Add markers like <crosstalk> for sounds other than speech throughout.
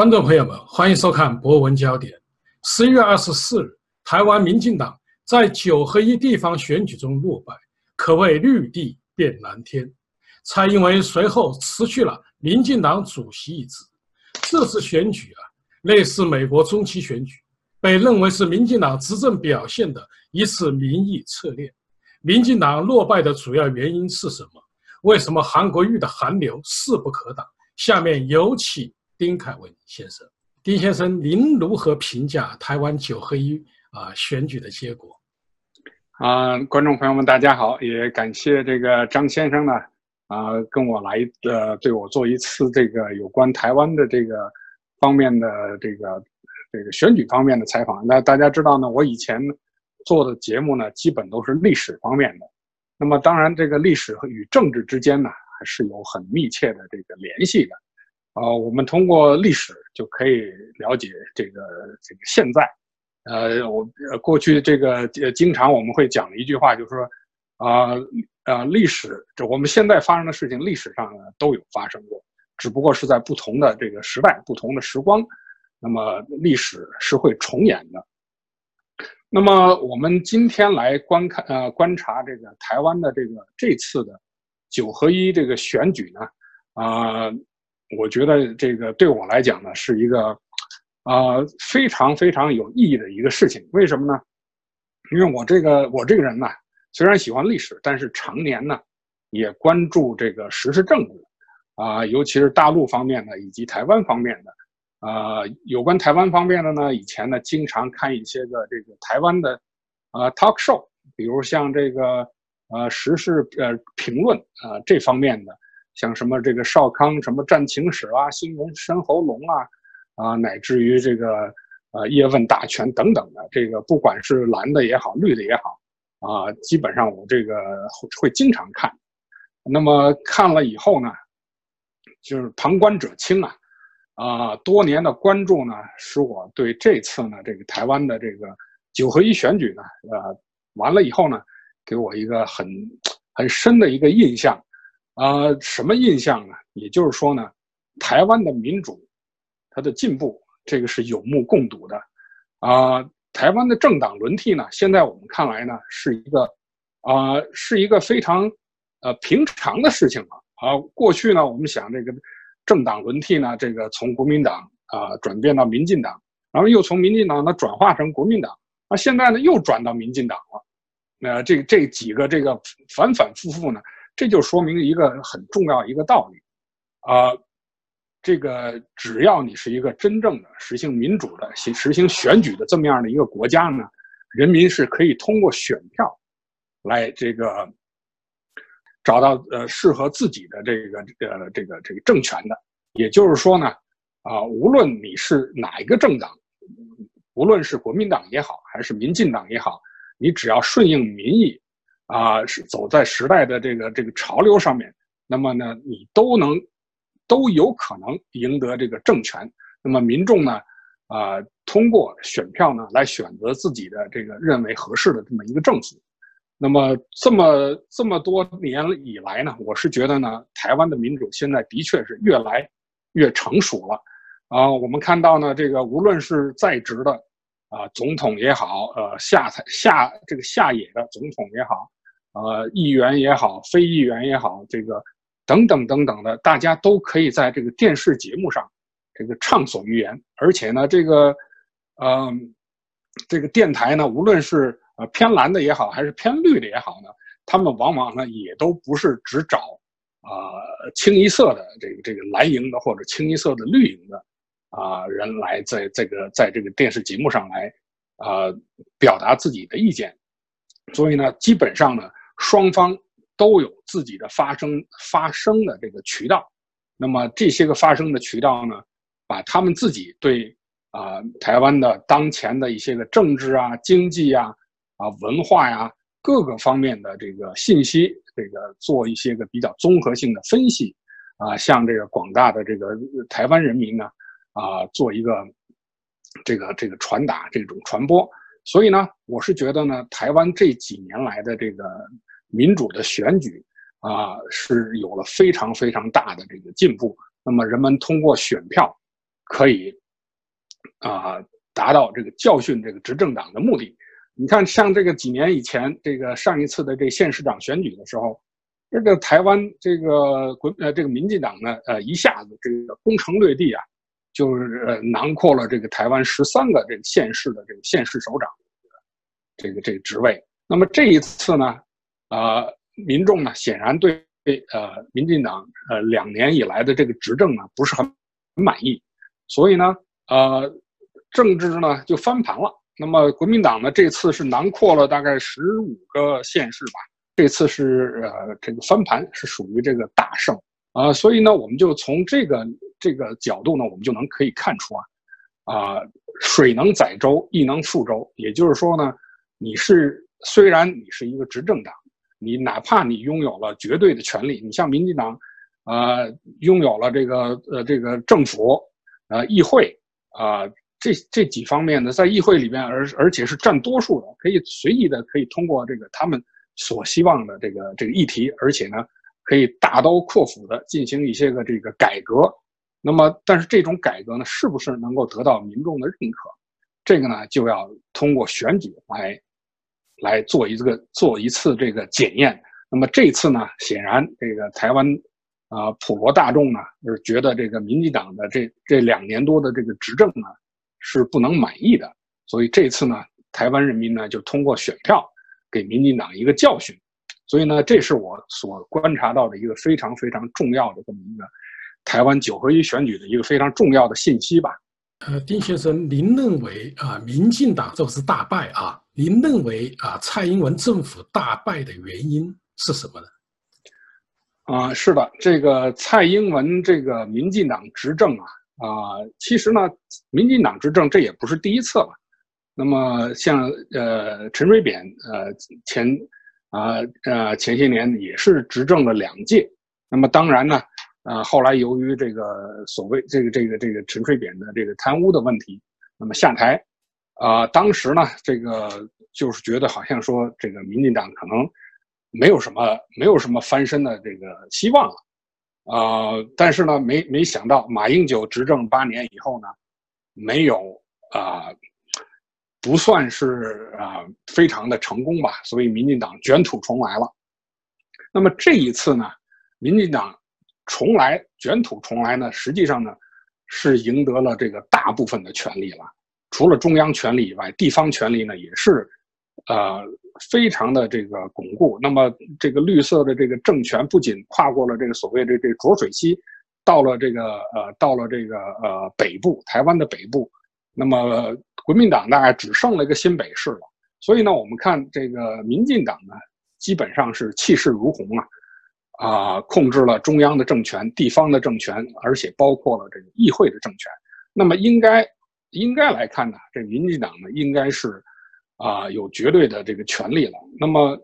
观众朋友们，欢迎收看《博文焦点》。十一月二十四日，台湾民进党在九合一地方选举中落败，可谓绿地变蓝天。蔡英文随后辞去了民进党主席一职。这次选举啊，类似美国中期选举，被认为是民进党执政表现的一次民意测验。民进党落败的主要原因是什么？为什么韩国瑜的韩流势不可挡？下面有请丁凯文先生。丁先生，您如何评价台湾九合一啊选举的结果？啊，观众朋友们，大家好，也感谢这个张先生呢啊跟我来呃对我做一次这个有关台湾的这个方面的这个这个选举方面的采访。那大家知道呢，我以前做的节目呢，基本都是历史方面的。那么当然，这个历史和与政治之间呢，还是有很密切的这个联系的。啊，我们通过历史就可以了解这个这个现在。呃，我呃过去这个呃，经常我们会讲的一句话，就是说，啊啊，历史这我们现在发生的事情，历史上都有发生过，只不过是在不同的这个时代、不同的时光，那么历史是会重演的。那么我们今天来观看呃观察这个台湾的这个这次的九合一这个选举呢，啊，我觉得这个对我来讲呢是一个啊非常非常有意义的一个事情。为什么呢？因为我这个我这个人呢，虽然喜欢历史，但是常年呢也关注这个时事政治啊，尤其是大陆方面的以及台湾方面的。呃，有关台湾方面的呢，以前呢经常看一些个这个台湾的，呃，talk show，比如像这个呃时事呃评论啊这方面的，像什么这个少康什么战情史啊，新闻深喉咙啊，啊乃至于这个呃叶问大全等等的，这个不管是蓝的也好，绿的也好，啊，基本上我这个会经常看。那么看了以后呢，就是旁观者清啊。啊，多年的关注呢，使我对这次呢这个台湾的这个九合一选举呢，呃，完了以后呢，给我一个很很深的一个印象，啊，什么印象呢？也就是说呢，台湾的民主，它的进步，这个是有目共睹的，啊，台湾的政党轮替呢，现在我们看来呢，是一个，啊，是一个非常，呃，平常的事情了，啊，过去呢，我们想这个。政党轮替呢？这个从国民党啊转变到民进党，然后又从民进党呢转化成国民党，那现在呢又转到民进党了。那这这几个这个反反复复呢，这就说明一个很重要一个道理啊，这个只要你是一个真正的实行民主的、实行选举的这么样的一个国家呢，人民是可以通过选票来这个。找到呃适合自己的这个呃这个这个政权的，也就是说呢，啊，无论你是哪一个政党，无论是国民党也好，还是民进党也好，你只要顺应民意，啊，是走在时代的这个这个潮流上面，那么呢，你都能都有可能赢得这个政权。那么民众呢，啊，通过选票呢来选择自己的这个认为合适的这么一个政府。那么这么这么多年以来呢，我是觉得呢，台湾的民主现在的确是越来越成熟了，啊，我们看到呢，这个无论是在职的啊总统也好，呃下台下这个下野的总统也好，呃议员也好，非议员也好，这个等等等等的，大家都可以在这个电视节目上这个畅所欲言，而且呢，这个嗯这个电台呢，无论是呃，偏蓝的也好，还是偏绿的也好呢，他们往往呢也都不是只找啊清一色的这个这个蓝营的或者清一色的绿营的啊人来在这个在这个电视节目上来啊表达自己的意见，所以呢，基本上呢双方都有自己的发声发声的这个渠道，那么这些个发声的渠道呢，把他们自己对啊台湾的当前的一些个政治啊经济啊。啊，文化呀，各个方面的这个信息，这个做一些个比较综合性的分析，啊，向这个广大的这个台湾人民呢，啊，做一个这个这个传达这种传播。所以呢，我是觉得呢，台湾这几年来的这个民主的选举啊，是有了非常非常大的这个进步。那么人们通过选票，可以啊达到这个教训这个执政党的目的。你看，像这个几年以前，这个上一次的这县市长选举的时候，这个台湾这个国呃这个民进党呢，呃一下子这个攻城略地啊，就是呃囊括了这个台湾十三个这个县市的这个县市首长这个这个职位。那么这一次呢，呃，民众呢显然对呃民进党呃两年以来的这个执政呢不是很满意，所以呢，呃，政治呢就翻盘了。那么国民党呢这次是囊括了大概十五个县市吧，这次是呃这个翻盘是属于这个大胜啊，所以呢我们就从这个这个角度呢，我们就能可以看出啊，啊水能载舟亦能覆舟，也就是说呢，你是虽然你是一个执政党。你哪怕你拥有了绝对的权利，你像民进党，呃，拥有了这个呃这个政府，呃议会，啊这这几方面呢，在议会里边，而而且是占多数的，可以随意的可以通过这个他们所希望的这个这个议题，而且呢，可以大刀阔斧的进行一些个这个改革。那么，但是这种改革呢，是不是能够得到民众的认可？这个呢，就要通过选举来。来做一个做一次这个检验，那么这次呢，显然这个台湾啊普罗大众呢，就是觉得这个民进党的这这两年多的这个执政呢是不能满意的，所以这次呢，台湾人民呢就通过选票给民进党一个教训，所以呢，这是我所观察到的一个非常非常重要的这么一个台湾九合一选举的一个非常重要的信息吧。呃，丁先生，您认为啊，民进党这是大败啊？您认为啊，蔡英文政府大败的原因是什么呢？啊，是的，这个蔡英文这个民进党执政啊，啊，其实呢，民进党执政这也不是第一次了。那么像呃陈水扁呃前啊呃前些年也是执政了两届。那么当然呢。呃，后来由于这个所谓这个这个这个陈水扁的这个贪污的问题，那么下台，啊，当时呢，这个就是觉得好像说这个民进党可能没有什么没有什么翻身的这个希望了，啊，但是呢，没没想到马英九执政八年以后呢，没有啊，不算是啊非常的成功吧，所以民进党卷土重来了。那么这一次呢，民进党。重来卷土重来呢，实际上呢，是赢得了这个大部分的权利了。除了中央权力以外，地方权力呢也是，呃，非常的这个巩固。那么这个绿色的这个政权不仅跨过了这个所谓的这浊水溪，到了这个呃，到了这个呃北部台湾的北部，那么国民党大概只剩了一个新北市了。所以呢，我们看这个民进党呢，基本上是气势如虹啊。啊，控制了中央的政权、地方的政权，而且包括了这个议会的政权。那么，应该应该来看呢，这民进党呢，应该是啊有绝对的这个权利了。那么，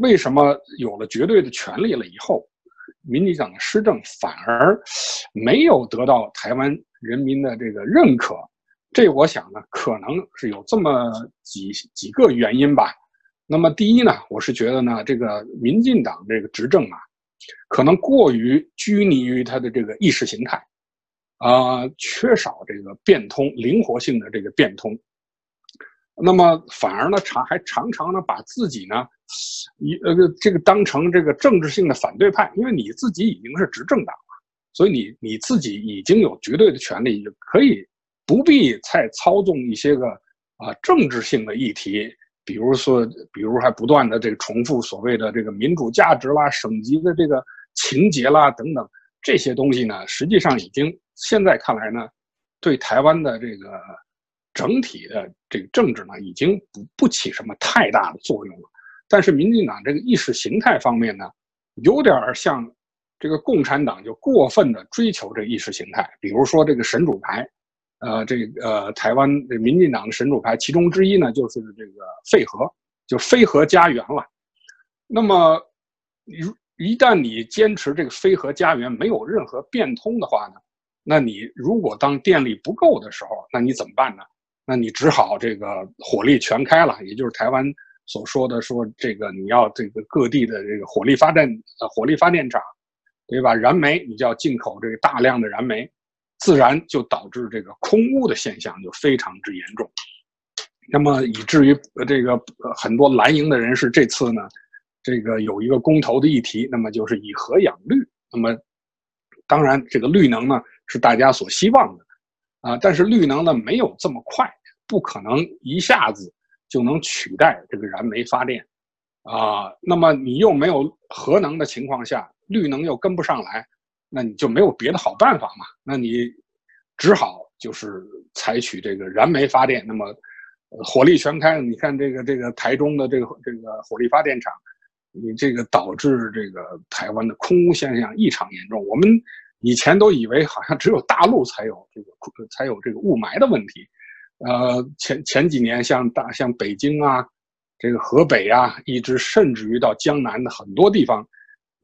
为什么有了绝对的权利了以后，民进党的施政反而没有得到台湾人民的这个认可？这我想呢，可能是有这么几几个原因吧。那么，第一呢，我是觉得呢，这个民进党这个执政啊。可能过于拘泥于他的这个意识形态，啊，缺少这个变通、灵活性的这个变通，那么反而呢，常还常常呢把自己呢，一呃这个当成这个政治性的反对派，因为你自己已经是执政党了，所以你你自己已经有绝对的权利，就可以不必再操纵一些个啊政治性的议题。比如说，比如还不断的这个重复所谓的这个民主价值啦、省级的这个情节啦等等这些东西呢，实际上已经现在看来呢，对台湾的这个整体的这个政治呢，已经不不起什么太大的作用了。但是民进党这个意识形态方面呢，有点像这个共产党就过分的追求这意识形态，比如说这个神主牌。呃，这个呃，台湾这民进党的神主牌，其中之一呢，就是这个废核，就非核家园了。那么，如一旦你坚持这个非核家园没有任何变通的话呢，那你如果当电力不够的时候，那你怎么办呢？那你只好这个火力全开了，也就是台湾所说的说这个你要这个各地的这个火力发电呃火力发电厂，对吧？燃煤你就要进口这个大量的燃煤。自然就导致这个空污的现象就非常之严重。那么以至于这个很多蓝营的人士这次呢，这个有一个公投的议题，那么就是以核养绿。那么当然这个绿能呢是大家所希望的啊，但是绿能呢没有这么快，不可能一下子就能取代这个燃煤发电啊。那么你又没有核能的情况下，绿能又跟不上来，那你就没有别的好办法嘛？那你只好就是采取这个燃煤发电。那么火力全开，你看这个这个台中的这个这个火力发电厂，你这个导致这个台湾的空污现象异常严重。我们以前都以为好像只有大陆才有这个才有这个雾霾的问题，呃，前前几年像大像北京啊，这个河北啊，一直甚至于到江南的很多地方，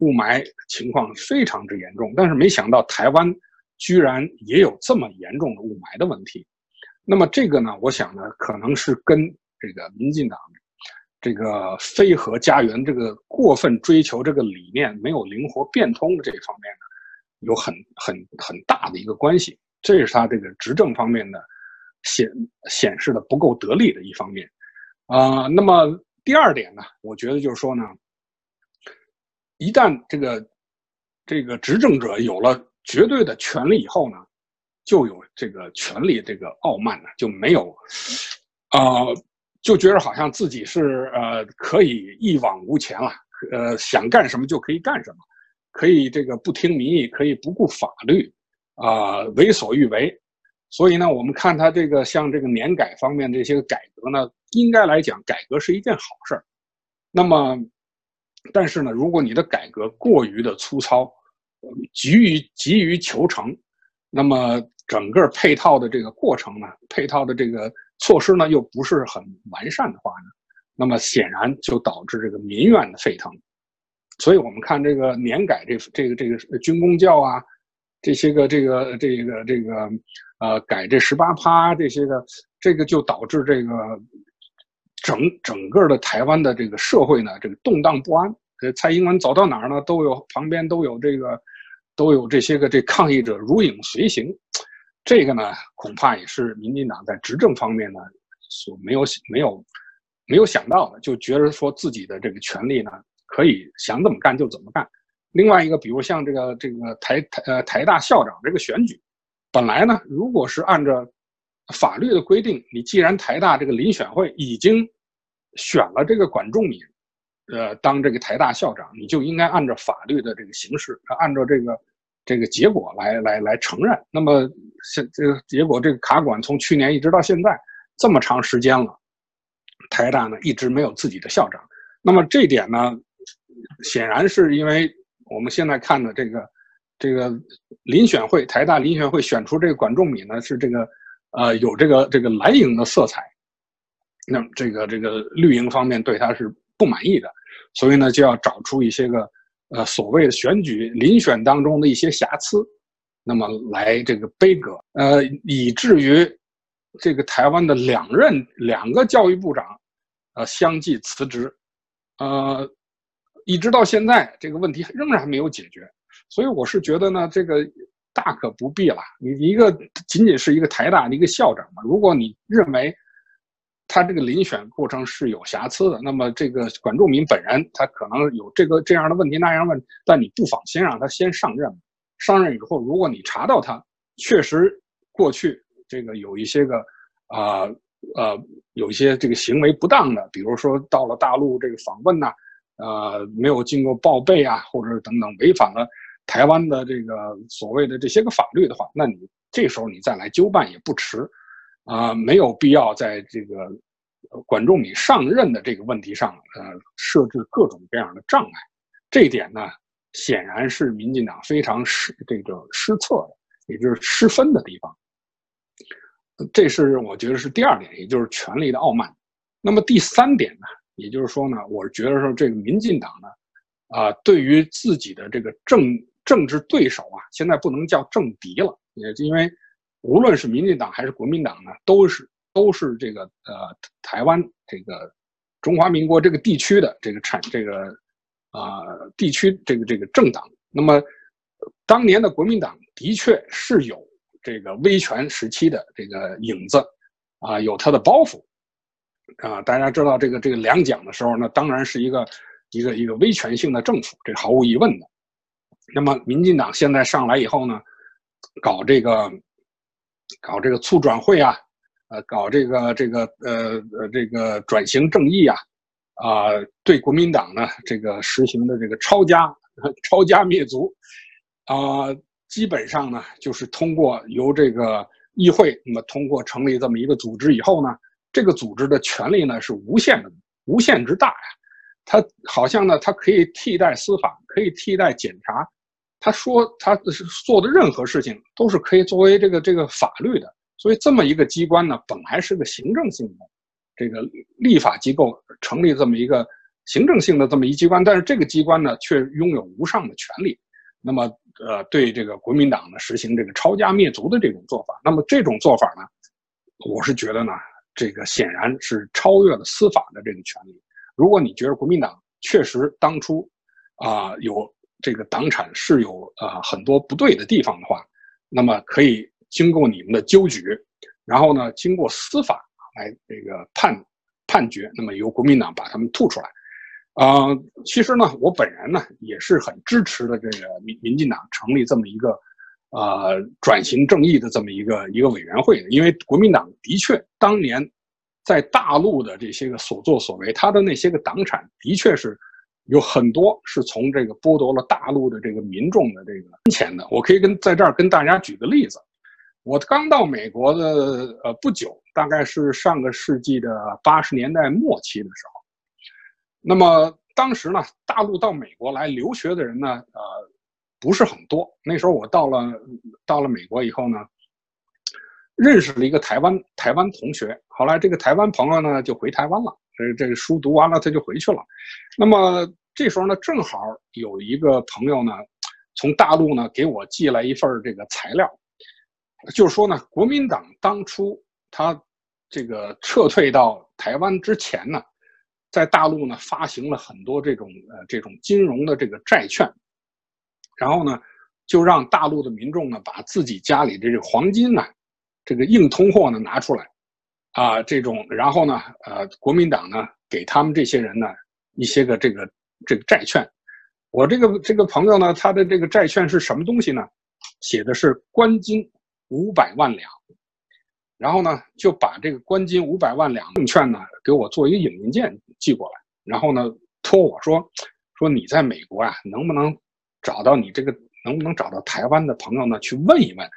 雾霾情况非常之严重。但是没想到台湾居然也有这么严重的雾霾的问题。那么这个呢，我想呢，可能是跟这个民进党这个非核家园这个过分追求这个理念没有灵活变通的这一方面呢，有很很很大的一个关系。这是他这个执政方面的显显示的不够得力的一方面。啊，那么第二点呢，我觉得就是说呢，一旦这个这个执政者有了绝对的权利以后呢。就有这个权力，这个傲慢呢，就没有，呃，就觉得好像自己是呃可以一往无前了，呃，想干什么就可以干什么，可以这个不听民意，可以不顾法律，啊，为所欲为。所以呢，我们看他这个像这个年改方面这些改革呢，应该来讲，改革是一件好事儿。那么，但是呢，如果你的改革过于的粗糙，急于急于求成。那么整个配套的这个过程呢，配套的这个措施呢，又不是很完善的话呢，那么显然就导致这个民怨的沸腾。所以我们看这个年改这这个这个军工教啊，这些个这个这个这个呃改这十八趴这些个，这个就导致这个整整个的台湾的这个社会呢，这个动荡不安。呃，蔡英文走到哪儿呢，都有旁边都有这个。都有这些个这抗议者如影随形，这个呢恐怕也是民进党在执政方面呢所没有没有没有想到的，就觉得说自己的这个权利呢可以想怎么干就怎么干。另外一个，比如像这个这个台台呃台大校长这个选举，本来呢如果是按照法律的规定，你既然台大这个遴选会已经选了这个管仲敏。呃，当这个台大校长，你就应该按照法律的这个形式，按照这个这个结果来来来承认。那么现这个结果，这个卡管从去年一直到现在这么长时间了，台大呢一直没有自己的校长。那么这点呢，显然是因为我们现在看的这个这个遴选会，台大遴选会选出这个管仲敏呢，是这个呃有这个这个蓝营的色彩。那么这个这个绿营方面对他是。不满意的，所以呢，就要找出一些个，呃，所谓的选举遴选当中的一些瑕疵，那么来这个背锅，呃，以至于这个台湾的两任两个教育部长，呃，相继辞职，呃，一直到现在这个问题仍然没有解决，所以我是觉得呢，这个大可不必了。你一个仅仅是一个台大的一个校长嘛，如果你认为。他这个遴选过程是有瑕疵的，那么这个管仲明本人他可能有这个这样的问题那样问，但你不妨先让他先上任，上任以后，如果你查到他确实过去这个有一些个啊呃有一些这个行为不当的，比如说到了大陆这个访问呐，呃没有经过报备啊，或者等等违反了台湾的这个所谓的这些个法律的话，那你这时候你再来纠办也不迟。啊，没有必要在这个管仲敏上任的这个问题上，呃，设置各种各样的障碍。这一点呢，显然是民进党非常失这个失策的，也就是失分的地方。这是我觉得是第二点，也就是权力的傲慢。那么第三点呢，也就是说呢，我觉得说这个民进党呢，啊，对于自己的这个政政治对手啊，现在不能叫政敌了，也因为。无论是民进党还是国民党呢，都是都是这个呃台湾这个中华民国这个地区的这个产这个啊地区这个这个政党。那么当年的国民党的确是有这个威权时期的这个影子，啊，有它的包袱，啊，大家知道这个这个两蒋的时候，那当然是一个一个一个威权性的政府，这毫无疑问的。那么民进党现在上来以后呢，搞这个搞这个促转会啊，呃，搞这个这个呃呃这个转型正义啊，啊，对国民党呢这个实行的这个抄家 <laughs> 抄家灭族，啊。基本上呢，就是通过由这个议会，那么通过成立这么一个组织以后呢，这个组织的权力呢是无限的，无限之大呀。它好像呢，它可以替代司法，可以替代检察。他说他是做的任何事情都是可以作为这个这个法律的。所以这么一个机关呢，本来是个行政性的这个立法机构，成立这么一个行政性的这么一机关，但是这个机关呢却拥有无上的权利。那么。呃，对这个国民党呢实行这个抄家灭族的这种做法，那么这种做法呢，我是觉得呢，这个显然是超越了司法的这个权利。如果你觉得国民党确实当初啊有这个党产是有啊很多不对的地方的话，那么可以经过你们的纠举，然后呢经过司法来这个判判决，那么由国民党把他们吐出来。啊，其实呢，我本人呢也是很支持的。这个民民进党成立这么一个，呃，转型正义的这么一个一个委员会的，因为国民党的确当年在大陆的这些个所作所为，他的那些个党产的确是有很多是从这个剥夺了大陆的这个民众的这个金钱的。我可以跟在这儿跟大家举个例子，我刚到美国的呃不久，大概是上个世纪的八十年代末期的时候。那么当时呢，大陆到美国来留学的人呢，呃，不是很多。那时候我到了到了美国以后呢，认识了一个台湾台湾同学。后来这个台湾朋友呢就回台湾了，这这个书读完了他就回去了。那么这时候呢，正好有一个朋友呢，从大陆呢给我寄来一份这个材料，就是说呢，国民党当初他这个撤退到台湾之前呢。在大陆呢，发行了很多这种呃这种金融的这个债券，然后呢，就让大陆的民众呢，把自己家里的这个黄金呢，这个硬通货呢拿出来，啊，这种，然后呢，呃，国民党呢给他们这些人呢一些个这个这个债券，我这个这个朋友呢，他的这个债券是什么东西呢？写的是官金五百万两。然后呢，就把这个关金五百万两证券呢，给我做一个影印件寄过来。然后呢，托我说，说你在美国啊，能不能找到你这个，能不能找到台湾的朋友呢，去问一问，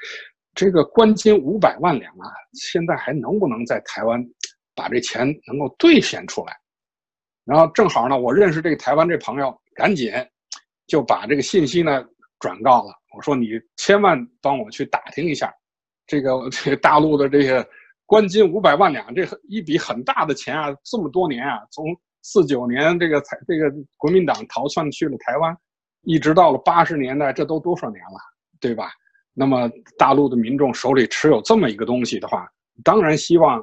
这个关金五百万两啊，现在还能不能在台湾把这钱能够兑现出来？然后正好呢，我认识这个台湾这朋友，赶紧就把这个信息呢转告了。我说你千万帮我去打听一下。这个这个大陆的这个关金五百万两，这一笔很大的钱啊！这么多年啊，从四九年这个这个国民党逃窜去了台湾，一直到了八十年代，这都多少年了，对吧？那么大陆的民众手里持有这么一个东西的话，当然希望，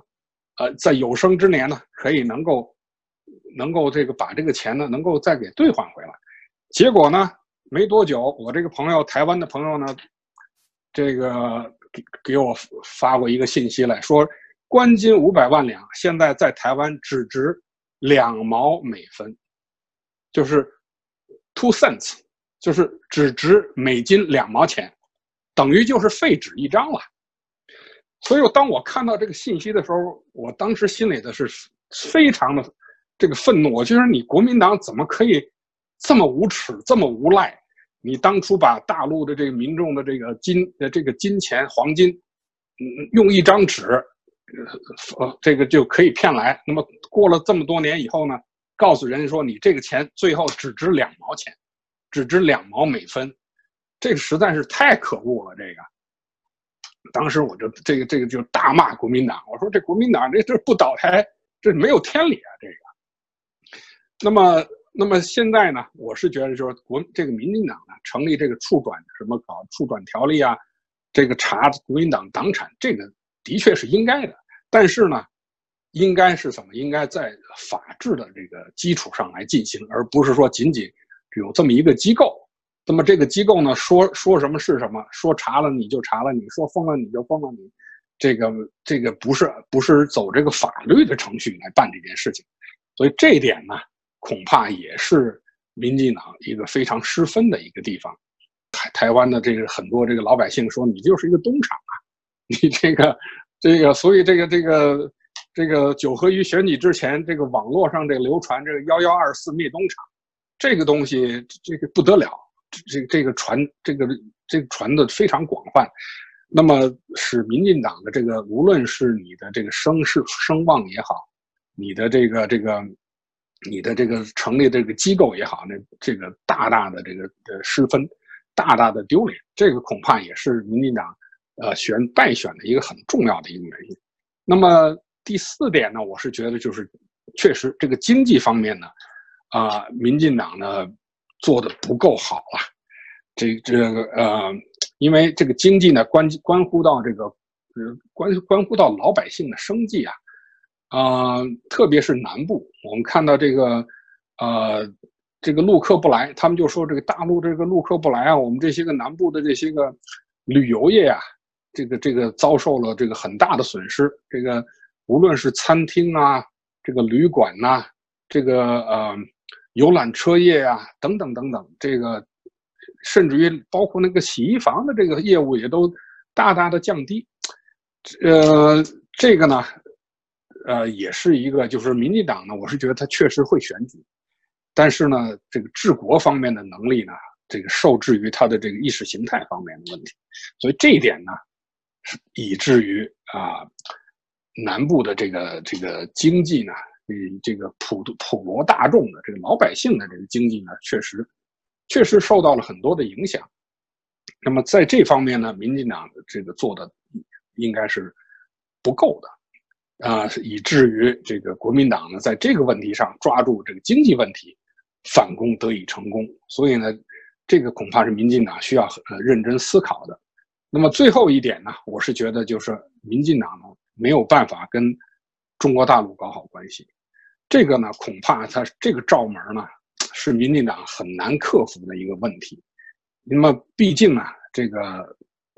呃，在有生之年呢，可以能够能够这个把这个钱呢，能够再给兑换回来。结果呢，没多久，我这个朋友，台湾的朋友呢，这个。给给我发过一个信息来说，关金五百万两，现在在台湾只值两毛美分，就是 two cents，就是只值美金两毛钱，等于就是废纸一张了。所以当我看到这个信息的时候，我当时心里的是非常的这个愤怒。我觉得你国民党怎么可以这么无耻，这么无赖？你当初把大陆的这个民众的这个金呃这个金钱黄金，用一张纸，呃，这个就可以骗来。那么过了这么多年以后呢，告诉人家说你这个钱最后只值两毛钱，只值两毛美分，这个实在是太可恶了。这个，当时我就这个这个就大骂国民党，我说这国民党这这不倒台，这没有天理啊！这个，那么。那么现在呢，我是觉得就是国这个民进党呢成立这个处转什么搞处转条例啊，这个查国民党党产，这个的确是应该的。但是呢，应该是怎么？应该在法治的这个基础上来进行，而不是说仅仅有这么一个机构那么这个机构呢，说说什么是什么，说查了你就查了，你说封了你就封了你，这个这个不是不是走这个法律的程序来办这件事情，所以这一点呢，恐怕也是民进党一个非常失分的一个地方。台台湾的这个很多这个老百姓说你就是一个东厂啊，你这个这个，所以这个这个这个九合一选举之前，这个网络上这流传这个幺幺二四灭东厂，这个东西这个不得了。这这个传这个这个传的非常广泛，那么使民进党的这个无论是你的这个声势声望也好，你的这个这个你的这个成立这个机构也好，那这个大大的这个呃失分，大大的丢脸，这个恐怕也是民进党呃选败选的一个很重要的一个原因。那么第四点呢，我是觉得就是确实这个经济方面呢，啊，民进党呢。做的不够好了，这这个呃，因为这个经济呢关关乎到这个呃关关乎到老百姓的生计啊，啊，特别是南部，我们看到这个呃这个陆客不来，他们就说这个大陆这个陆客不来啊，我们这些个南部的这些个旅游业啊，这个这个遭受了这个很大的损失，这个无论是餐厅啊，这个旅馆呐，这个呃。游览车业呀，等等等等，这个甚至于包括那个洗衣房的这个业务也都大大的降低。呃，这个呢，呃，也是一个，就是民进党呢，我是觉得他确实会选举，但是呢，这个治国方面的能力呢，这个受制于他的这个意识形态方面的问题，所以这一点呢，是以至于啊，南部的这个这个经济呢。嗯，这个普普罗大众的这个老百姓的这个经济呢，确实确实受到了很多的影响。那么在这方面呢，民进党这个做的应该是不够的啊，以至于这个国民党呢，在这个问题上抓住这个经济问题反攻得以成功。所以呢，这个恐怕是民进党需要呃认真思考的。那么最后一点呢，我是觉得就是民进党呢没有办法跟。中国大陆搞好关系，这个呢，恐怕他这个罩门呢，是民进党很难克服的一个问题。那么，毕竟呢，这个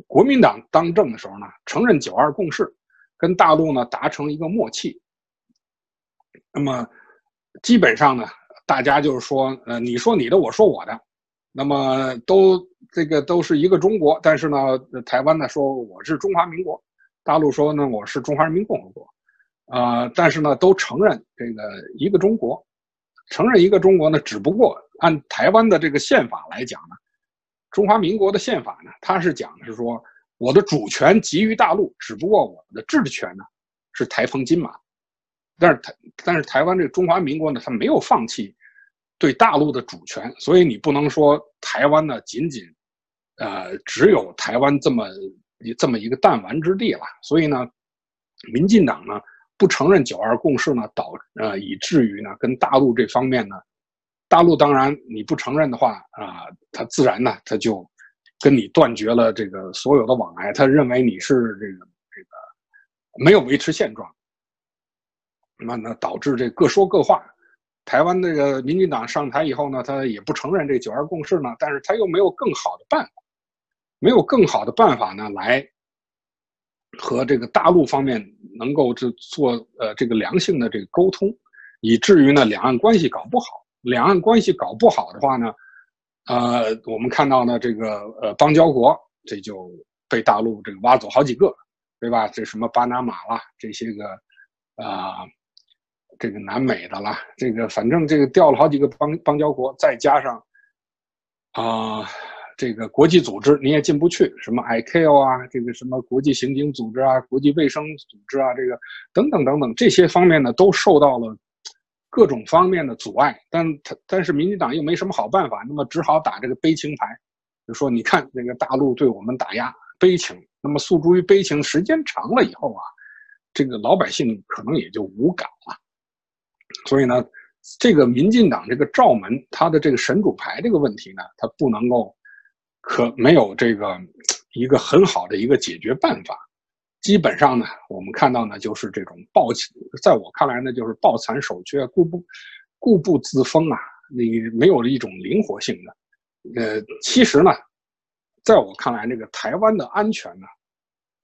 国民党当政的时候呢，承认九二共识，跟大陆呢达成一个默契。那么，基本上呢，大家就是说，呃，你说你的，我说我的，那么都这个都是一个中国。但是呢，台湾呢说我是中华民国，大陆说呢我是中华人民共和国。啊，但是呢，都承认这个一个中国，承认一个中国呢，只不过按台湾的这个宪法来讲呢，中华民国的宪法呢，它是讲的是说，我的主权集于大陆，只不过我们的治权呢是台澎金马，但是台但是台湾这个中华民国呢，它没有放弃对大陆的主权，所以你不能说台湾呢仅仅，呃，只有台湾这么这么一个弹丸之地了，所以呢，民进党呢。不承认九二共识呢，导呃以至于呢跟大陆这方面呢，大陆当然你不承认的话啊，他自然呢他就跟你断绝了这个所有的往来，他认为你是这个这个没有维持现状，那那导致这各说各话。台湾这个民进党上台以后呢，他也不承认这九二共识呢，但是他又没有更好的办法，没有更好的办法呢来。和这个大陆方面能够这做呃这个良性的这个沟通，以至于呢两岸关系搞不好。两岸关系搞不好的话呢，呃，我们看到呢这个呃邦交国这就被大陆这个挖走好几个，对吧？这什么巴拿马啦，这些个啊这个南美的啦，这个反正这个掉了好几个邦邦交国，再加上啊。这个国际组织你也进不去，什么 ICAO 啊，这个什么国际刑警组织啊，国际卫生组织啊，这个等等等等这些方面呢，都受到了各种方面的阻碍。但他但是民进党又没什么好办法，那么只好打这个悲情牌，就说你看那个大陆对我们打压，悲情。那么诉诸于悲情，时间长了以后啊，这个老百姓可能也就无感了。所以呢，这个民进党这个罩门，他的这个神主牌这个问题呢，他不能够。可没有这个一个很好的一个解决办法，基本上呢，我们看到呢就是这种暴，在我看来呢就是抱残守缺、固步固步自封啊，你没有了一种灵活性的。呃，其实呢，在我看来，这个台湾的安全呢，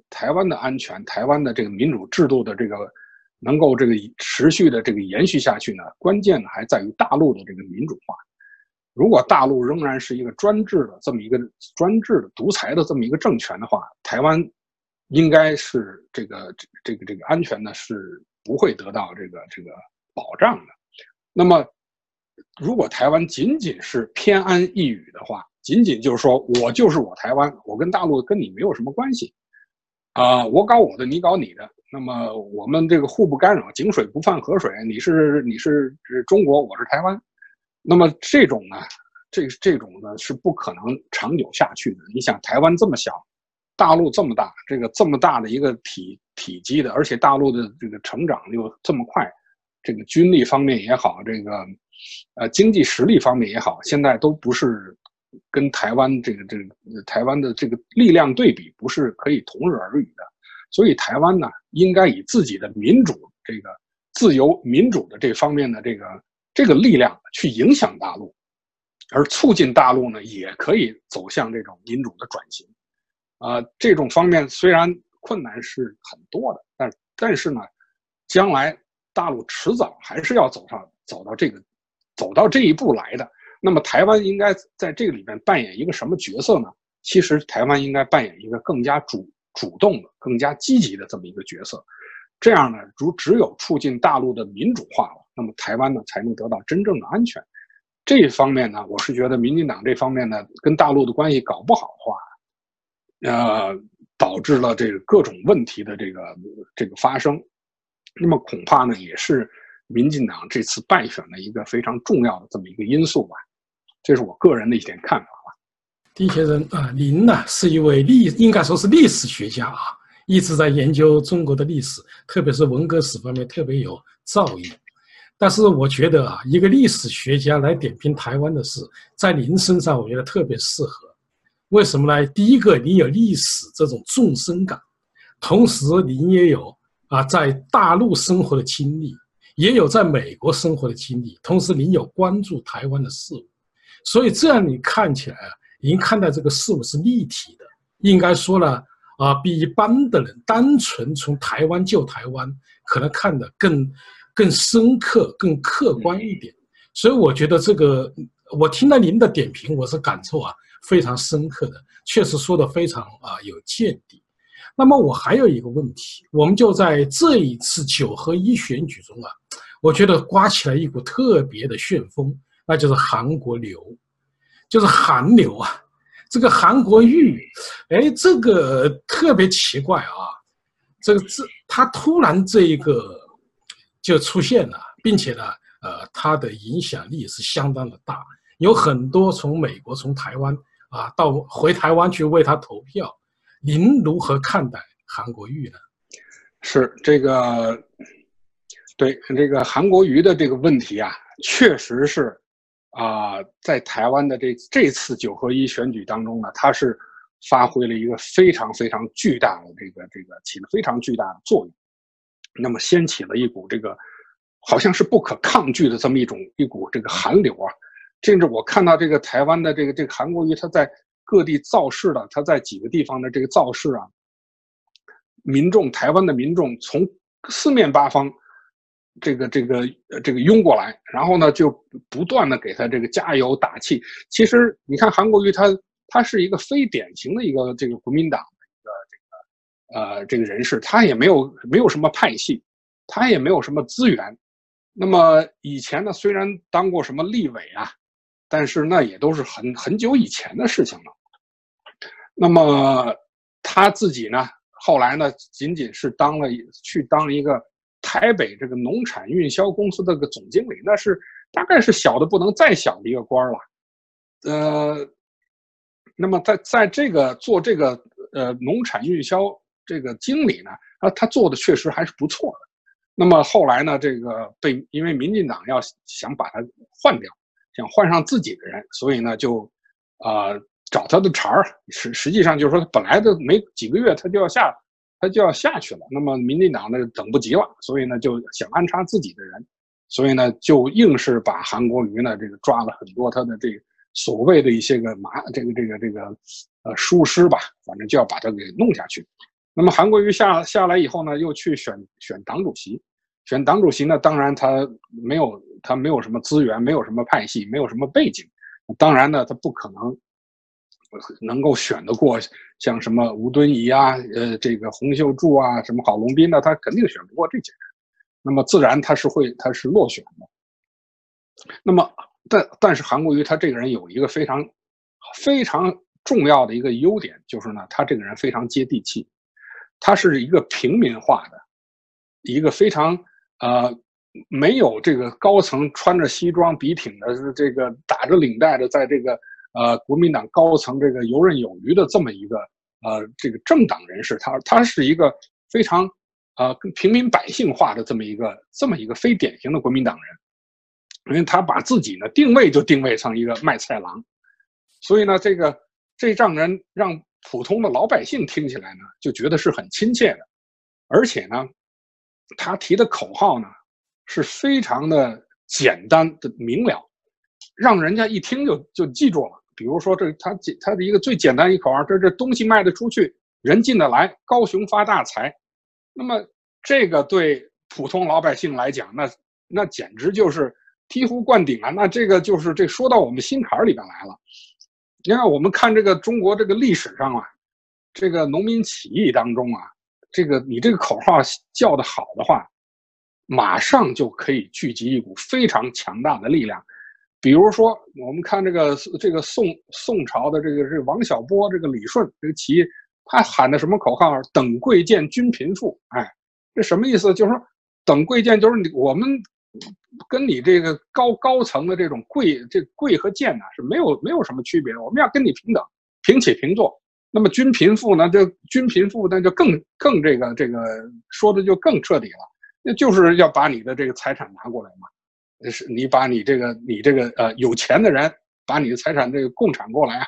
台湾的安全，台湾的这个民主制度的这个能够这个持续的这个延续下去呢，关键呢还在于大陆的这个民主化。如果大陆仍然是一个专制的这么一个专制的独裁的这么一个政权的话，台湾应该是这个这个这个安全呢是不会得到这个这个保障的。那么，如果台湾仅仅是偏安一隅的话，仅仅就是说我就是我台湾，我跟大陆跟你没有什么关系，啊，我搞我的，你搞你的，那么我们这个互不干扰，井水不犯河水，你是你是中国，我是台湾。那么这种呢，这这种呢是不可能长久下去的。你想，台湾这么小，大陆这么大，这个这么大的一个体体积的，而且大陆的这个成长又这么快，这个军力方面也好，这个呃经济实力方面也好，现在都不是跟台湾这个这个台湾的这个力量对比，不是可以同日而语的。所以台湾呢，应该以自己的民主这个自由民主的这方面的这个。这个力量去影响大陆，而促进大陆呢，也可以走向这种民主的转型。啊，这种方面虽然困难是很多的，但但是呢，将来大陆迟早还是要走上走到这个走到这一步来的。那么，台湾应该在这个里面扮演一个什么角色呢？其实，台湾应该扮演一个更加主主动的、更加积极的这么一个角色。这样呢，如只有促进大陆的民主化了。那么台湾呢才能得到真正的安全，这一方面呢，我是觉得民进党这方面呢跟大陆的关系搞不好的话，呃，导致了这个各种问题的这个这个发生，那么恐怕呢也是民进党这次败选的一个非常重要的这么一个因素吧，这是我个人的一点看法吧。丁先生啊，您呢是一位历应该说是历史学家啊，一直在研究中国的历史，特别是文革史方面特别有造诣。但是我觉得啊，一个历史学家来点评台湾的事，在您身上我觉得特别适合。为什么呢？第一个，你有历史这种纵深感，同时您也有啊在大陆生活的经历，也有在美国生活的经历，同时您有关注台湾的事物，所以这样你看起来啊，您看待这个事物是立体的。应该说呢，啊，比一般的人单纯从台湾救台湾，可能看得更。更深刻、更客观一点，所以我觉得这个，我听了您的点评，我是感受啊非常深刻的，确实说的非常啊有见地。那么我还有一个问题，我们就在这一次九合一选举中啊，我觉得刮起来一股特别的旋风，那就是韩国流，就是韩流啊，这个韩国瑜，哎，这个特别奇怪啊，这个这他突然这一个。就出现了，并且呢，呃，它的影响力是相当的大，有很多从美国、从台湾啊到回台湾去为他投票。您如何看待韩国瑜呢？是这个，对这个韩国瑜的这个问题啊，确实是啊，在台湾的这这次九合一选举当中呢，他是发挥了一个非常非常巨大的这个这个起了非常巨大的作用。那么掀起了一股这个，好像是不可抗拒的这么一种一股这个寒流啊！甚至我看到这个台湾的这个这个韩国瑜他在各地造势的，他在几个地方的这个造势啊，民众台湾的民众从四面八方，这个这个这个拥过来，然后呢就不断的给他这个加油打气。其实你看韩国瑜他他是一个非典型的一个这个国民党。呃，这个人士他也没有没有什么派系，他也没有什么资源。那么以前呢，虽然当过什么立委啊，但是那也都是很很久以前的事情了。那么他自己呢，后来呢，仅仅是当了去当一个台北这个农产运销公司的个总经理，那是大概是小的不能再小的一个官了。呃，那么在在这个做这个呃农产运销。这个经理呢，啊，他做的确实还是不错的。那么后来呢，这个被因为民进党要想把他换掉，想换上自己的人，所以呢就，啊，找他的茬儿。实实际上就是说，本来的没几个月他就要下，他就要下去了。那么民进党呢等不及了，所以呢就想安插自己的人，所以呢就硬是把韩国瑜呢这个抓了很多他的这个所谓的一些个麻这个这个这个呃疏失吧，反正就要把它给弄下去。那么韩国瑜下下来以后呢，又去选选党主席，选党主席呢，当然他没有他没有什么资源，没有什么派系，没有什么背景，当然呢，他不可能能够选得过像什么吴敦义啊，呃，这个洪秀柱啊，什么郝龙斌呢，他肯定选不过这些人，那么自然他是会他是落选的。那么，但但是韩国瑜他这个人有一个非常非常重要的一个优点，就是呢，他这个人非常接地气，他是一个平民化的，一个非常呃没有这个高层穿着西装笔挺的，这个打着领带的，在这个呃国民党高层这个游刃有余的这么一个呃这个政党人士，他他是一个非常呃平民百姓化的这么一个这么一个非典型的国民党人。因为他把自己呢定位就定位成一个卖菜郎，所以呢，这个这让人让普通的老百姓听起来呢就觉得是很亲切的，而且呢，他提的口号呢是非常的简单的明了，让人家一听就就记住了。比如说这他他的一个最简单一口号，这这东西卖得出去，人进得来，高雄发大财。那么这个对普通老百姓来讲，那那简直就是。醍醐灌顶啊！那这个就是这说到我们心坎里边来了。你看，我们看这个中国这个历史上啊，这个农民起义当中啊，这个你这个口号叫的好的话，马上就可以聚集一股非常强大的力量。比如说，我们看这个这个宋宋朝的这个这王小波，这个李顺这个起义，他喊的什么口号？等贵贱均贫富。哎，这什么意思？就是说等贵贱，就是你我们。跟你这个高高层的这种贵这贵和贱呢是没有没有什么区别，我们要跟你平等平起平坐。那么均贫富呢，就均贫富那就更更这个这个说的就更彻底了，那就是要把你的这个财产拿过来嘛，是你把你这个你这个呃有钱的人把你的财产这个共产过来啊，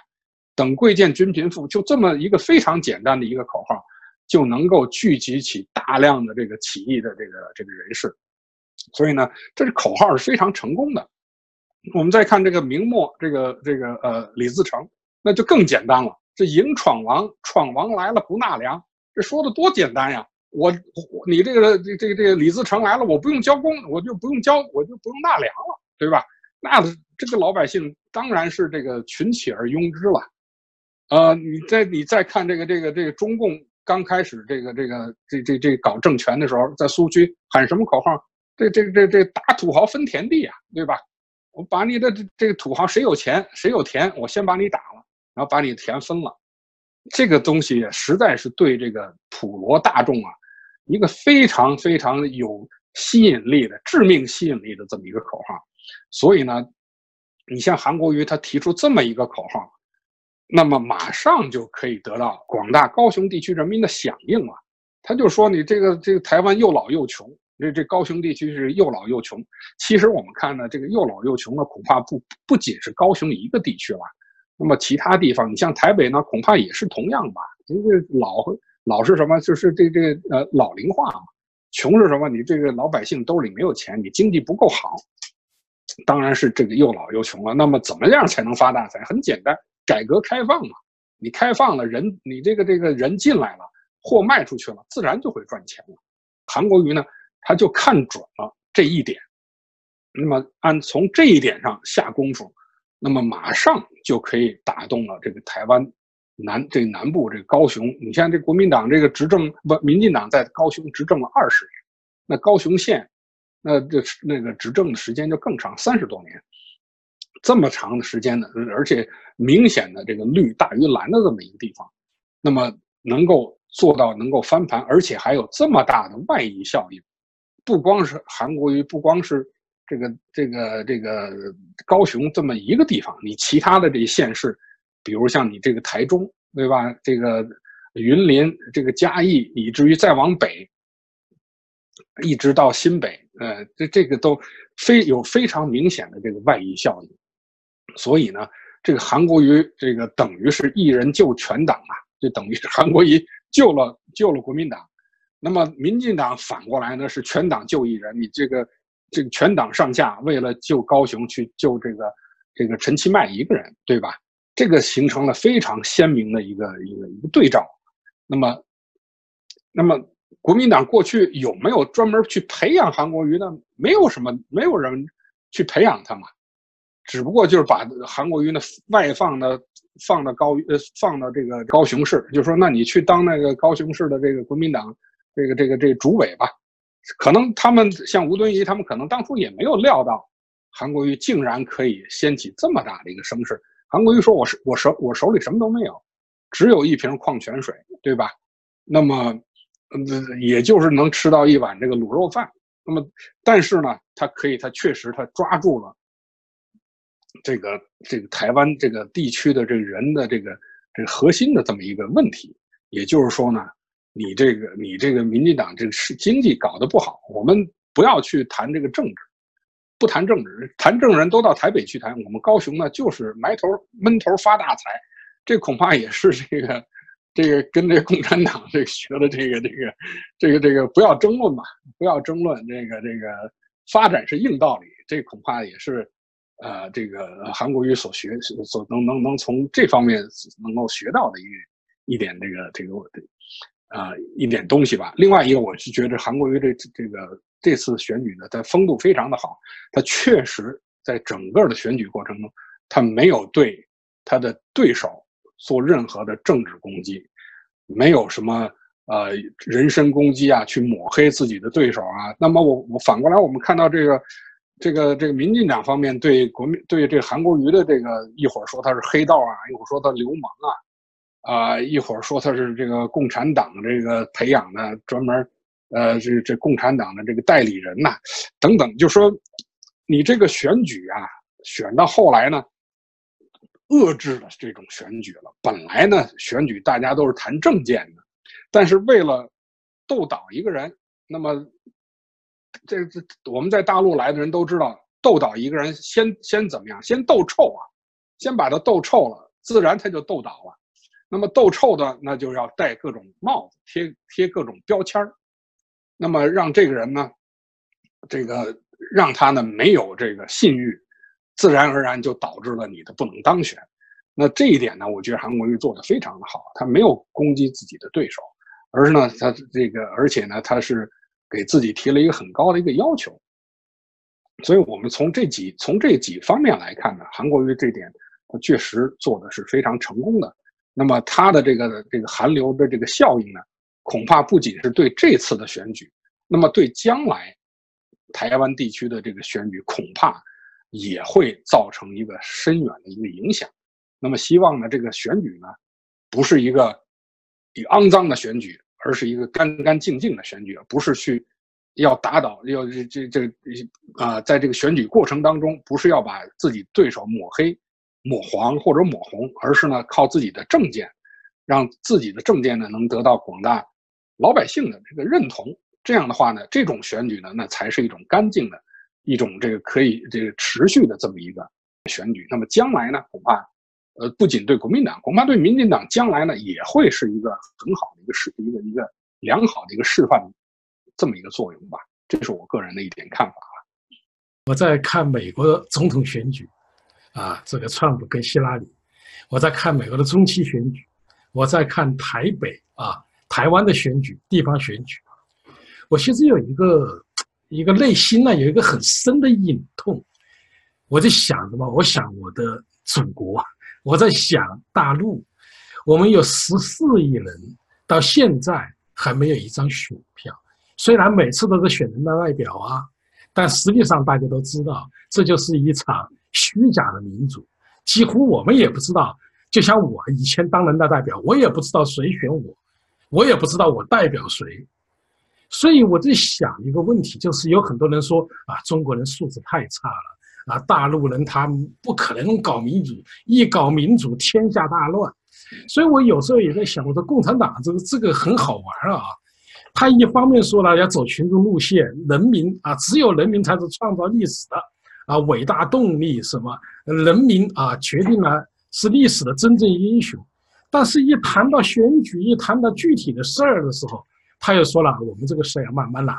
等贵贱均贫富，就这么一个非常简单的一个口号，就能够聚集起大量的这个起义的这个这个人士。所以呢，这是口号是非常成功的。我们再看这个明末这个这个呃李自成，那就更简单了。这迎闯王，闯王来了不纳粮，这说的多简单呀！我你这个这这这个李自成来了，我不用交公，我就不用交，我就不用纳粮了，对吧？那这个老百姓当然是这个群起而拥之了。呃，你再你再看这个这个这个中共刚开始这个这个这这这搞政权的时候，在苏区喊什么口号？这这这这打土豪分田地啊，对吧？我把你的这这个土豪谁有钱谁有田，我先把你打了，然后把你田分了。这个东西实在是对这个普罗大众啊，一个非常非常有吸引力的、致命吸引力的这么一个口号。所以呢，你像韩国瑜他提出这么一个口号，那么马上就可以得到广大高雄地区人民的响应了。他就说你这个这个台湾又老又穷。这这高雄地区是又老又穷，其实我们看呢，这个又老又穷呢，恐怕不不仅是高雄一个地区了。那么其他地方，你像台北呢，恐怕也是同样吧。因为老老是什么，就是这这呃老龄化嘛。穷是什么？你这个老百姓兜里没有钱，你经济不够好，当然是这个又老又穷了。那么怎么样才能发大财？很简单，改革开放嘛。你开放了，人你这个这个人进来了，货卖出去了，自然就会赚钱了。韩国瑜呢？他就看准了这一点，那么按从这一点上下功夫，那么马上就可以打动了这个台湾南这南部这个高雄。你像这国民党这个执政不，民进党在高雄执政了二十年，那高雄县那这那个执政的时间就更长，三十多年，这么长的时间呢，而且明显的这个绿大于蓝的这么一个地方，那么能够做到能够翻盘，而且还有这么大的外溢效应。不光是韩国瑜，不光是这个这个这个高雄这么一个地方，你其他的这些县市，比如像你这个台中，对吧？这个云林，这个嘉义，以至于再往北，一直到新北，呃，这这个都非有非常明显的这个外溢效应。所以呢，这个韩国瑜这个等于是一人救全党啊，就等于是韩国瑜救了救了国民党。那么，民进党反过来呢是全党救一人，你这个这个全党上下为了救高雄去救这个这个陈其迈一个人，对吧？这个形成了非常鲜明的一个一个一个对照。那么，那么国民党过去有没有专门去培养韩国瑜呢？没有什么，没有人去培养他嘛。只不过就是把韩国瑜呢外放的放到高呃放到这个高雄市，就说那你去当那个高雄市的这个国民党这个这个这个主委吧。可能他们像吴敦义，他们可能当初也没有料到韩国瑜竟然可以掀起这么大的一个声势。韩国瑜说：“我是我手我手里什么都没有，只有一瓶矿泉水，对吧？那么，嗯，也就是能吃到一碗这个卤肉饭。那么，但是呢，他可以，他确实他抓住了这个这个台湾这个地区的这个人的这个这个核心的这么一个问题。也就是说呢，你这个你这个民进党这个是经济搞得不好，我们不要去谈这个政治。”不谈政治，谈政人都到台北去谈。我们高雄呢，就是埋头闷头发大财，这恐怕也是这个，这个跟这共产党这学的这个这个，这个这个不要争论嘛，不要争论。这个这个发展是硬道理，这恐怕也是，呃，这个韩国瑜所学所能能能从这方面能够学到的一一点这个这个啊一点东西吧。另外一个，我是觉得韩国瑜这这个。这次选举呢，他风度非常的好，他确实在整个的选举过程中，他没有对他的对手做任何的政治攻击，没有什么呃人身攻击啊，去抹黑自己的对手啊。那么我我反过来，我们看到这个这个这个民进党方面对国民对这韩国瑜的这个一会儿说他是黑道啊，一会儿说他流氓啊，啊一会儿说他是这个共产党这个培养的专门。呃，这这共产党的这个代理人呐，等等，就说你这个选举啊，选到后来呢，遏制了这种选举了。本来呢，选举大家都是谈政见的，但是为了斗倒一个人，那么这这我们在大陆来的人都知道，斗倒一个人先先怎么样？先斗臭啊，先把他斗臭了，自然他就斗倒了。那么斗臭的，那就要戴各种帽子，贴贴各种标签。那么让这个人呢，这个让他呢没有这个信誉，自然而然就导致了你的不能当选。那这一点呢，我觉得韩国瑜做的非常的好，他没有攻击自己的对手，而是呢他这个而且呢他是给自己提了一个很高的一个要求。所以我们从这几从这几方面来看呢，韩国瑜这点他确实做的是非常成功的。那么他的这个这个韩流的这个效应呢？恐怕不仅是对这次的选举，那么对将来台湾地区的这个选举，恐怕也会造成一个深远的一个影响。那么希望呢，这个选举呢，不是一个一肮脏的选举，而是一个干干净净的选举，不是去要打倒要这这这啊，在这个选举过程当中，不是要把自己对手抹黑、抹黄或者抹红，而是呢靠自己的政见，让自己的政见呢能得到广大。老百姓的这个认同，这样的话呢，这种选举呢，那才是一种干净的，一种这个可以这个持续的这么一个选举。那么将来呢，恐怕，呃，不仅对国民党，恐怕对民进党将来呢，也会是一个很好的一个示一个一个良好的一个示范，这么一个作用吧。这是我个人的一点看法啊。我在看美国总统选举，啊，这个川普跟希拉里；我在看美国的中期选举，我在看台北啊。台湾的选举，地方选举，我其实有一个一个内心呢，有一个很深的隐痛。我在想什么？我想我的祖国，我在想大陆。我们有十四亿人，到现在还没有一张选票。虽然每次都是选人大代表啊，但实际上大家都知道，这就是一场虚假的民主。几乎我们也不知道，就像我以前当人大代表，我也不知道谁选我。我也不知道我代表谁，所以我在想一个问题，就是有很多人说啊，中国人素质太差了啊，大陆人他不可能搞民主，一搞民主天下大乱。所以我有时候也在想，我说共产党这个这个很好玩啊，他一方面说了要走群众路线，人民啊，只有人民才是创造历史的啊伟大动力，什么人民啊决定了是历史的真正英雄。但是，一谈到选举，一谈到具体的事儿的时候，他又说了：“我们这个事儿要慢慢来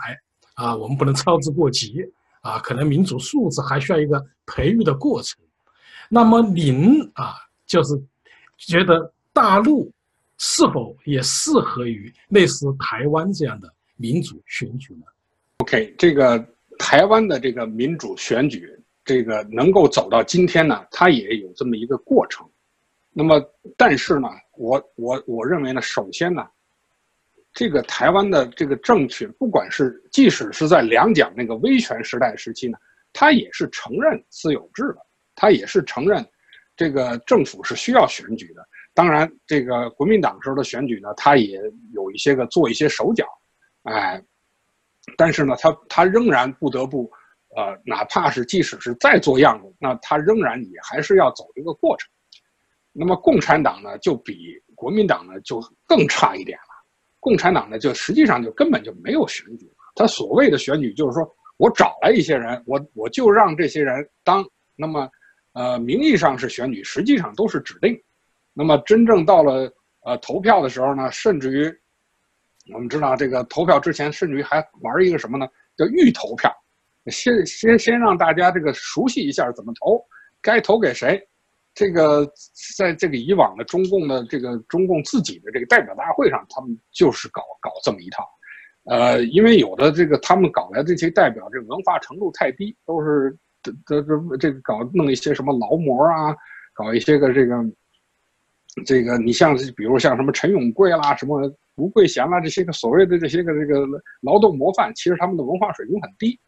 啊，我们不能操之过急啊，可能民主素质还需要一个培育的过程。”那么您啊，就是觉得大陆是否也适合于类似台湾这样的民主选举呢？OK，这个台湾的这个民主选举，这个能够走到今天呢，它也有这么一个过程。那么，但是呢，我我我认为呢，首先呢，这个台湾的这个政权，不管是即使是在两蒋那个威权时代时期呢，它也是承认私有制的，它也是承认这个政府是需要选举的。当然，这个国民党时候的选举呢，它也有一些个做一些手脚，哎，但是呢，他他仍然不得不，呃，哪怕是即使是再做样子，那他仍然也还是要走一个过程。那么共产党呢，就比国民党呢就更差一点了。共产党呢，就实际上就根本就没有选举。他所谓的选举，就是说我找来一些人，我我就让这些人当。那么，呃，名义上是选举，实际上都是指定。那么真正到了呃投票的时候呢，甚至于我们知道这个投票之前，甚至于还玩一个什么呢？叫预投票，先先先让大家这个熟悉一下怎么投，该投给谁。这个在这个以往的中共的这个中共自己的这个代表大会上，他们就是搞搞这么一套，呃，因为有的这个他们搞来的这些代表，这文化程度太低，都是这这这这搞弄一些什么劳模啊，搞一些个这个这个，你像比如像什么陈永贵啦，什么吴桂贤啦，这些个所谓的这些个这个劳动模范，其实他们的文化水平很低，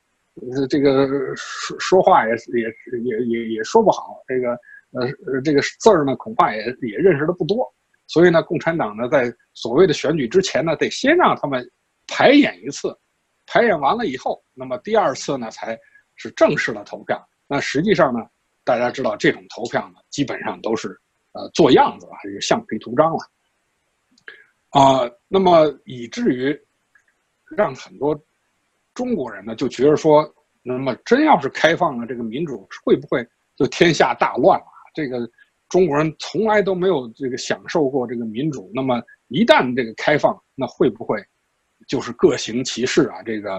这个说说话也也也也也说不好，这个。呃，这个字儿呢，恐怕也也认识的不多，所以呢，共产党呢，在所谓的选举之前呢，得先让他们排演一次，排演完了以后，那么第二次呢，才是正式的投票。那实际上呢，大家知道这种投票呢，基本上都是呃做样子，还是橡皮图章了啊。那么以至于让很多中国人呢，就觉得说，那么真要是开放了这个民主，会不会就天下大乱了？这个中国人从来都没有这个享受过这个民主，那么一旦这个开放，那会不会就是各行其事啊？这个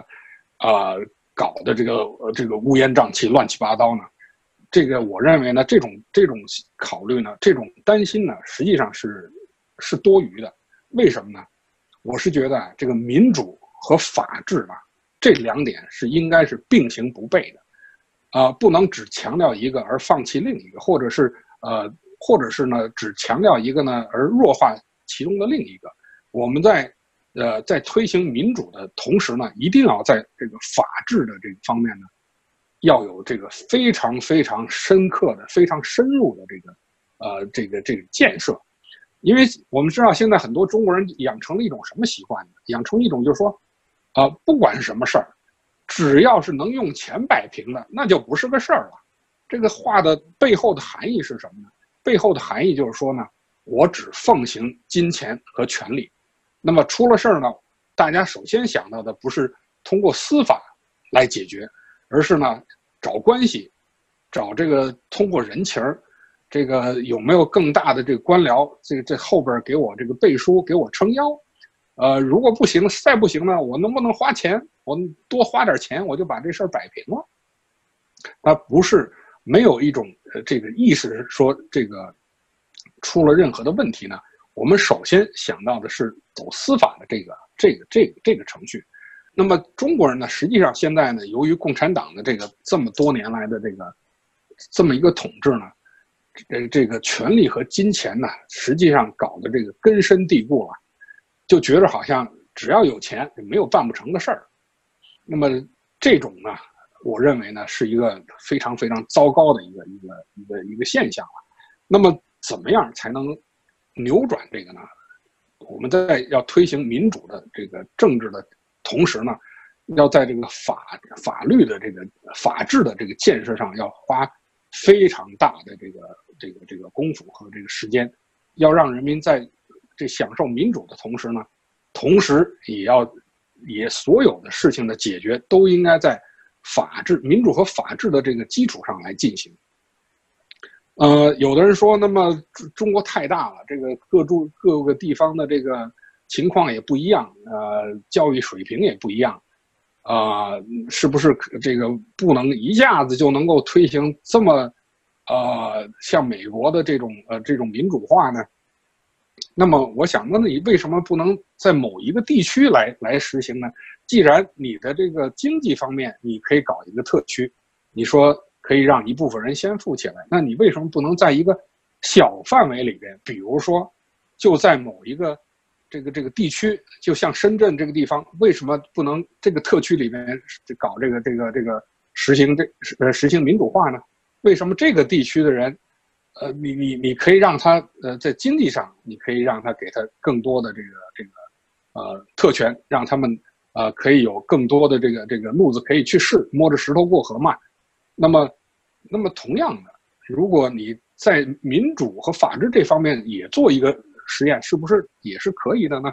啊，搞的这个这个乌烟瘴气、乱七八糟呢？这个我认为呢，这种这种考虑呢，这种担心呢，实际上是是多余的。为什么呢？我是觉得这个民主和法治吧，这两点是应该是并行不悖的。啊，不能只强调一个而放弃另一个，或者是呃，或者是呢，只强调一个呢而弱化其中的另一个。我们在呃在推行民主的同时呢，一定要在这个法治的这个方面呢，要有这个非常非常深刻的、非常深入的这个呃这个这个建设。因为我们知道现在很多中国人养成了一种什么习惯呢？养成一种就是说，啊，不管是什么事儿。只要是能用钱摆平的，那就不是个事儿了。这个话的背后的含义是什么呢？背后的含义就是说呢，我只奉行金钱和权力。那么出了事儿呢，大家首先想到的不是通过司法来解决，而是呢找关系，找这个通过人情儿，这个有没有更大的这个官僚，这个这后边给我这个背书，给我撑腰。呃，如果不行，再不行呢，我能不能花钱？我多花点钱，我就把这事儿摆平了。他不是没有一种呃这个意识，说这个出了任何的问题呢，我们首先想到的是走司法的这个这个这个这个程序。那么中国人呢，实际上现在呢，由于共产党的这个这么多年来的这个这么一个统治呢，呃，这个权力和金钱呢，实际上搞得这个根深蒂固了。就觉得好像只要有钱就没有办不成的事儿，那么这种呢，我认为呢是一个非常非常糟糕的一个一个一个一个现象了。那么怎么样才能扭转这个呢？我们在要推行民主的这个政治的同时呢，要在这个法法律的这个法治的这个建设上要花非常大的这个这个这个功夫和这个时间，要让人民在。这享受民主的同时呢，同时也要也所有的事情的解决都应该在法治、民主和法治的这个基础上来进行。呃，有的人说，那么中国太大了，这个各住各个地方的这个情况也不一样，呃，教育水平也不一样，啊，是不是这个不能一下子就能够推行这么呃，像美国的这种呃这种民主化呢？那么我想，那你为什么不能在某一个地区来来实行呢？既然你的这个经济方面你可以搞一个特区，你说可以让一部分人先富起来，那你为什么不能在一个小范围里边，比如说就在某一个这个这个地区，就像深圳这个地方，为什么不能这个特区里面搞这个这个这个实行这呃实行民主化呢？为什么这个地区的人？呃，你你你可以让他呃，在经济上，你可以让他给他更多的这个这个呃特权，让他们呃可以有更多的这个这个路子可以去试，摸着石头过河嘛。那么，那么同样的，如果你在民主和法治这方面也做一个实验，是不是也是可以的呢？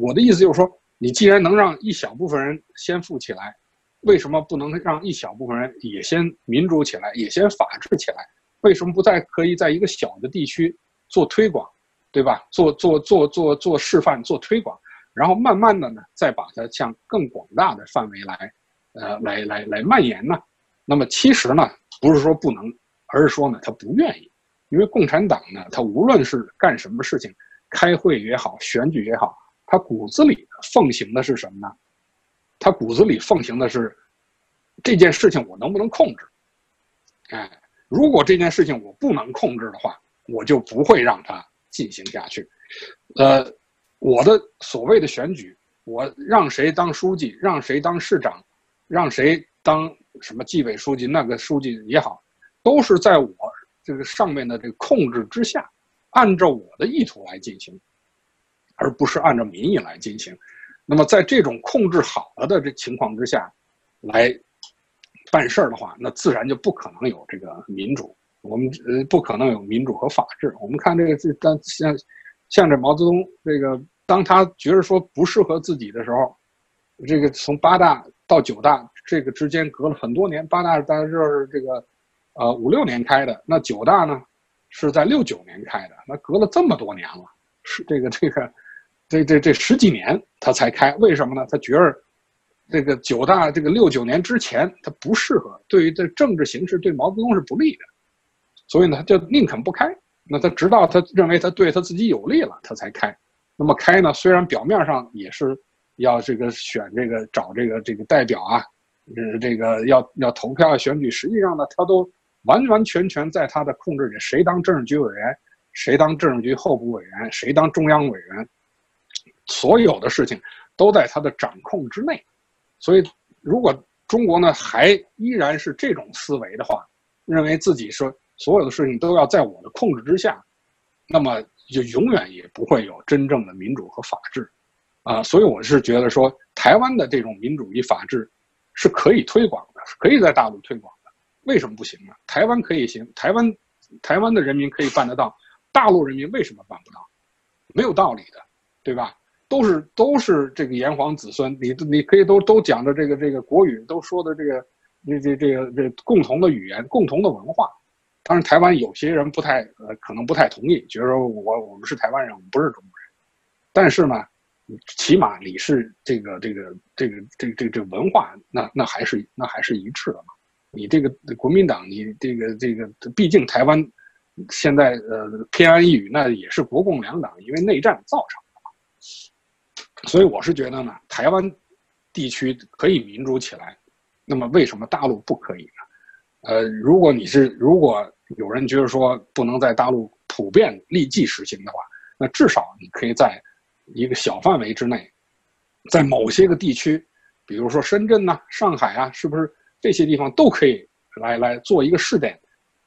我的意思就是说，你既然能让一小部分人先富起来，为什么不能让一小部分人也先民主起来，也先法治起来？为什么不再可以在一个小的地区做推广，对吧？做做做做做示范，做推广，然后慢慢的呢，再把它向更广大的范围来，呃，来来来蔓延呢？那么其实呢，不是说不能，而是说呢，他不愿意，因为共产党呢，他无论是干什么事情，开会也好，选举也好，他骨子里奉行的是什么呢？他骨子里奉行的是这件事情我能不能控制？哎。如果这件事情我不能控制的话，我就不会让它进行下去。呃，我的所谓的选举，我让谁当书记，让谁当市长，让谁当什么纪委书记，那个书记也好，都是在我这个上面的这个控制之下，按照我的意图来进行，而不是按照民意来进行。那么在这种控制好了的这情况之下，来。办事儿的话，那自然就不可能有这个民主，我们呃不可能有民主和法治。我们看这个，这当像像这毛泽东这个，当他觉得说不适合自己的时候，这个从八大到九大这个之间隔了很多年，八大大家知道是这个呃五六年开的，那九大呢是在六九年开的，那隔了这么多年了，是这个这个这这这十几年他才开，为什么呢？他觉得。这个九大这个六九年之前，他不适合，对于这政治形势对毛泽东是不利的，所以呢，他就宁肯不开。那他直到他认为他对他自己有利了，他才开。那么开呢，虽然表面上也是要这个选这个找这个这个代表啊，呃，这个要要投票选举，实际上呢，他都完完全全在他的控制里，谁当政治局委员，谁当政治局候补委员，谁当中央委员，所有的事情都在他的掌控之内。所以，如果中国呢还依然是这种思维的话，认为自己说所有的事情都要在我的控制之下，那么就永远也不会有真正的民主和法治，啊，所以我是觉得说，台湾的这种民主与法治是可以推广的，是可以在大陆推广的。为什么不行呢？台湾可以行，台湾台湾的人民可以办得到，大陆人民为什么办不到？没有道理的，对吧？都是都是这个炎黄子孙，你你可以都都讲的这个这个国语，都说的这个这这这个这共同的语言，共同的文化。当然，台湾有些人不太呃，可能不太同意，觉得说我我们是台湾人，我们不是中国人。但是呢，起码你是这个这个这个这个这个这文化，那那还是那还是一致的嘛。你这个国民党，你这个这个，毕竟台湾现在呃偏安一隅，那也是国共两党因为内战造成的嘛。所以我是觉得呢，台湾地区可以民主起来，那么为什么大陆不可以呢？呃，如果你是如果有人觉得说不能在大陆普遍立即实行的话，那至少你可以在一个小范围之内，在某些个地区，比如说深圳呐、上海啊，是不是这些地方都可以来来做一个试点，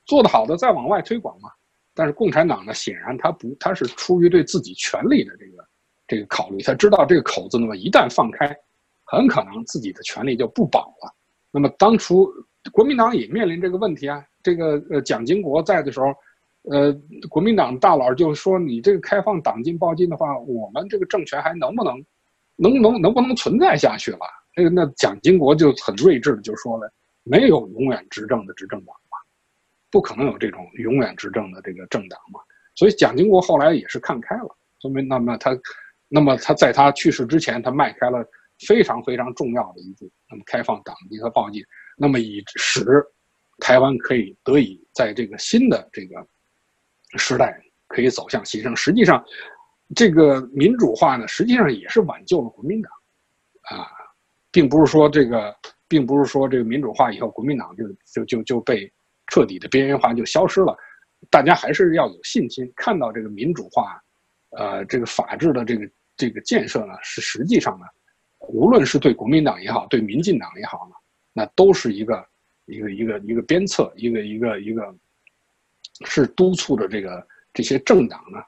做得好的再往外推广嘛？但是共产党呢，显然他不，他是出于对自己权力的这个。这个考虑，他知道这个口子，那么一旦放开，很可能自己的权利就不保了。那么当初国民党也面临这个问题啊。这个呃，蒋经国在的时候，呃，国民党大佬就说：“你这个开放党禁报禁的话，我们这个政权还能不能，能能能不能存在下去了？”那个那蒋经国就很睿智的就说了：“没有永远执政的执政党嘛，不可能有这种永远执政的这个政党嘛。”所以蒋经国后来也是看开了，说明那么他。那么他在他去世之前，他迈开了非常非常重要的一步，那么开放党籍和报禁，那么以使台湾可以得以在这个新的这个时代可以走向新生。实际上，这个民主化呢，实际上也是挽救了国民党啊，并不是说这个，并不是说这个民主化以后，国民党就就就就被彻底的边缘化就消失了。大家还是要有信心，看到这个民主化，呃，这个法治的这个这个建设呢，是实际上呢，无论是对国民党也好，对民进党也好呢，那都是一个一个一个一个鞭策，一个一个一个，是督促着这个这些政党呢，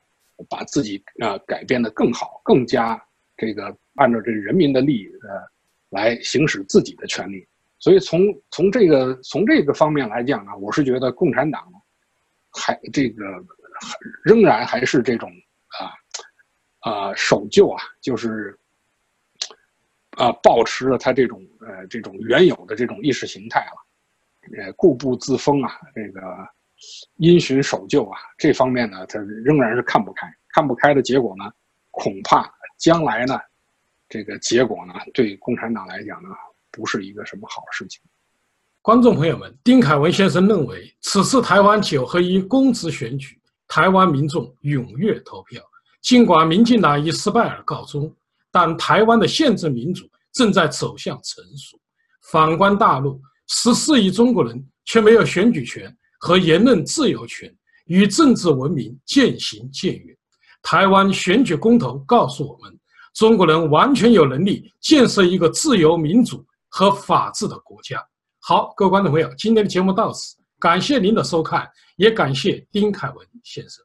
把自己啊改变的更好，更加这个按照这人民的利益呃来行使自己的权利。所以从从这个从这个方面来讲呢，我是觉得共产党。还这个仍然还是这种啊守旧啊，就是啊保持了他这种呃这种原有的这种意识形态了，呃固步自封啊，这个因循守旧啊，这方面呢，他仍然是看不开，看不开的结果呢，恐怕将来呢，这个结果呢，对共产党来讲呢，不是一个什么好事情。观众朋友们，丁凯文先生认为，此次台湾九合一公职选举，台湾民众踊跃投票。尽管民进党以失败而告终，但台湾的宪政民主正在走向成熟。反观大陆，十四亿中国人却没有选举权和言论自由权，与政治文明渐行渐远。台湾选举公投告诉我们，中国人完全有能力建设一个自由民主和法治的国家。好，各位观众朋友，今天的节目到此，感谢您的收看，也感谢丁凯文先生。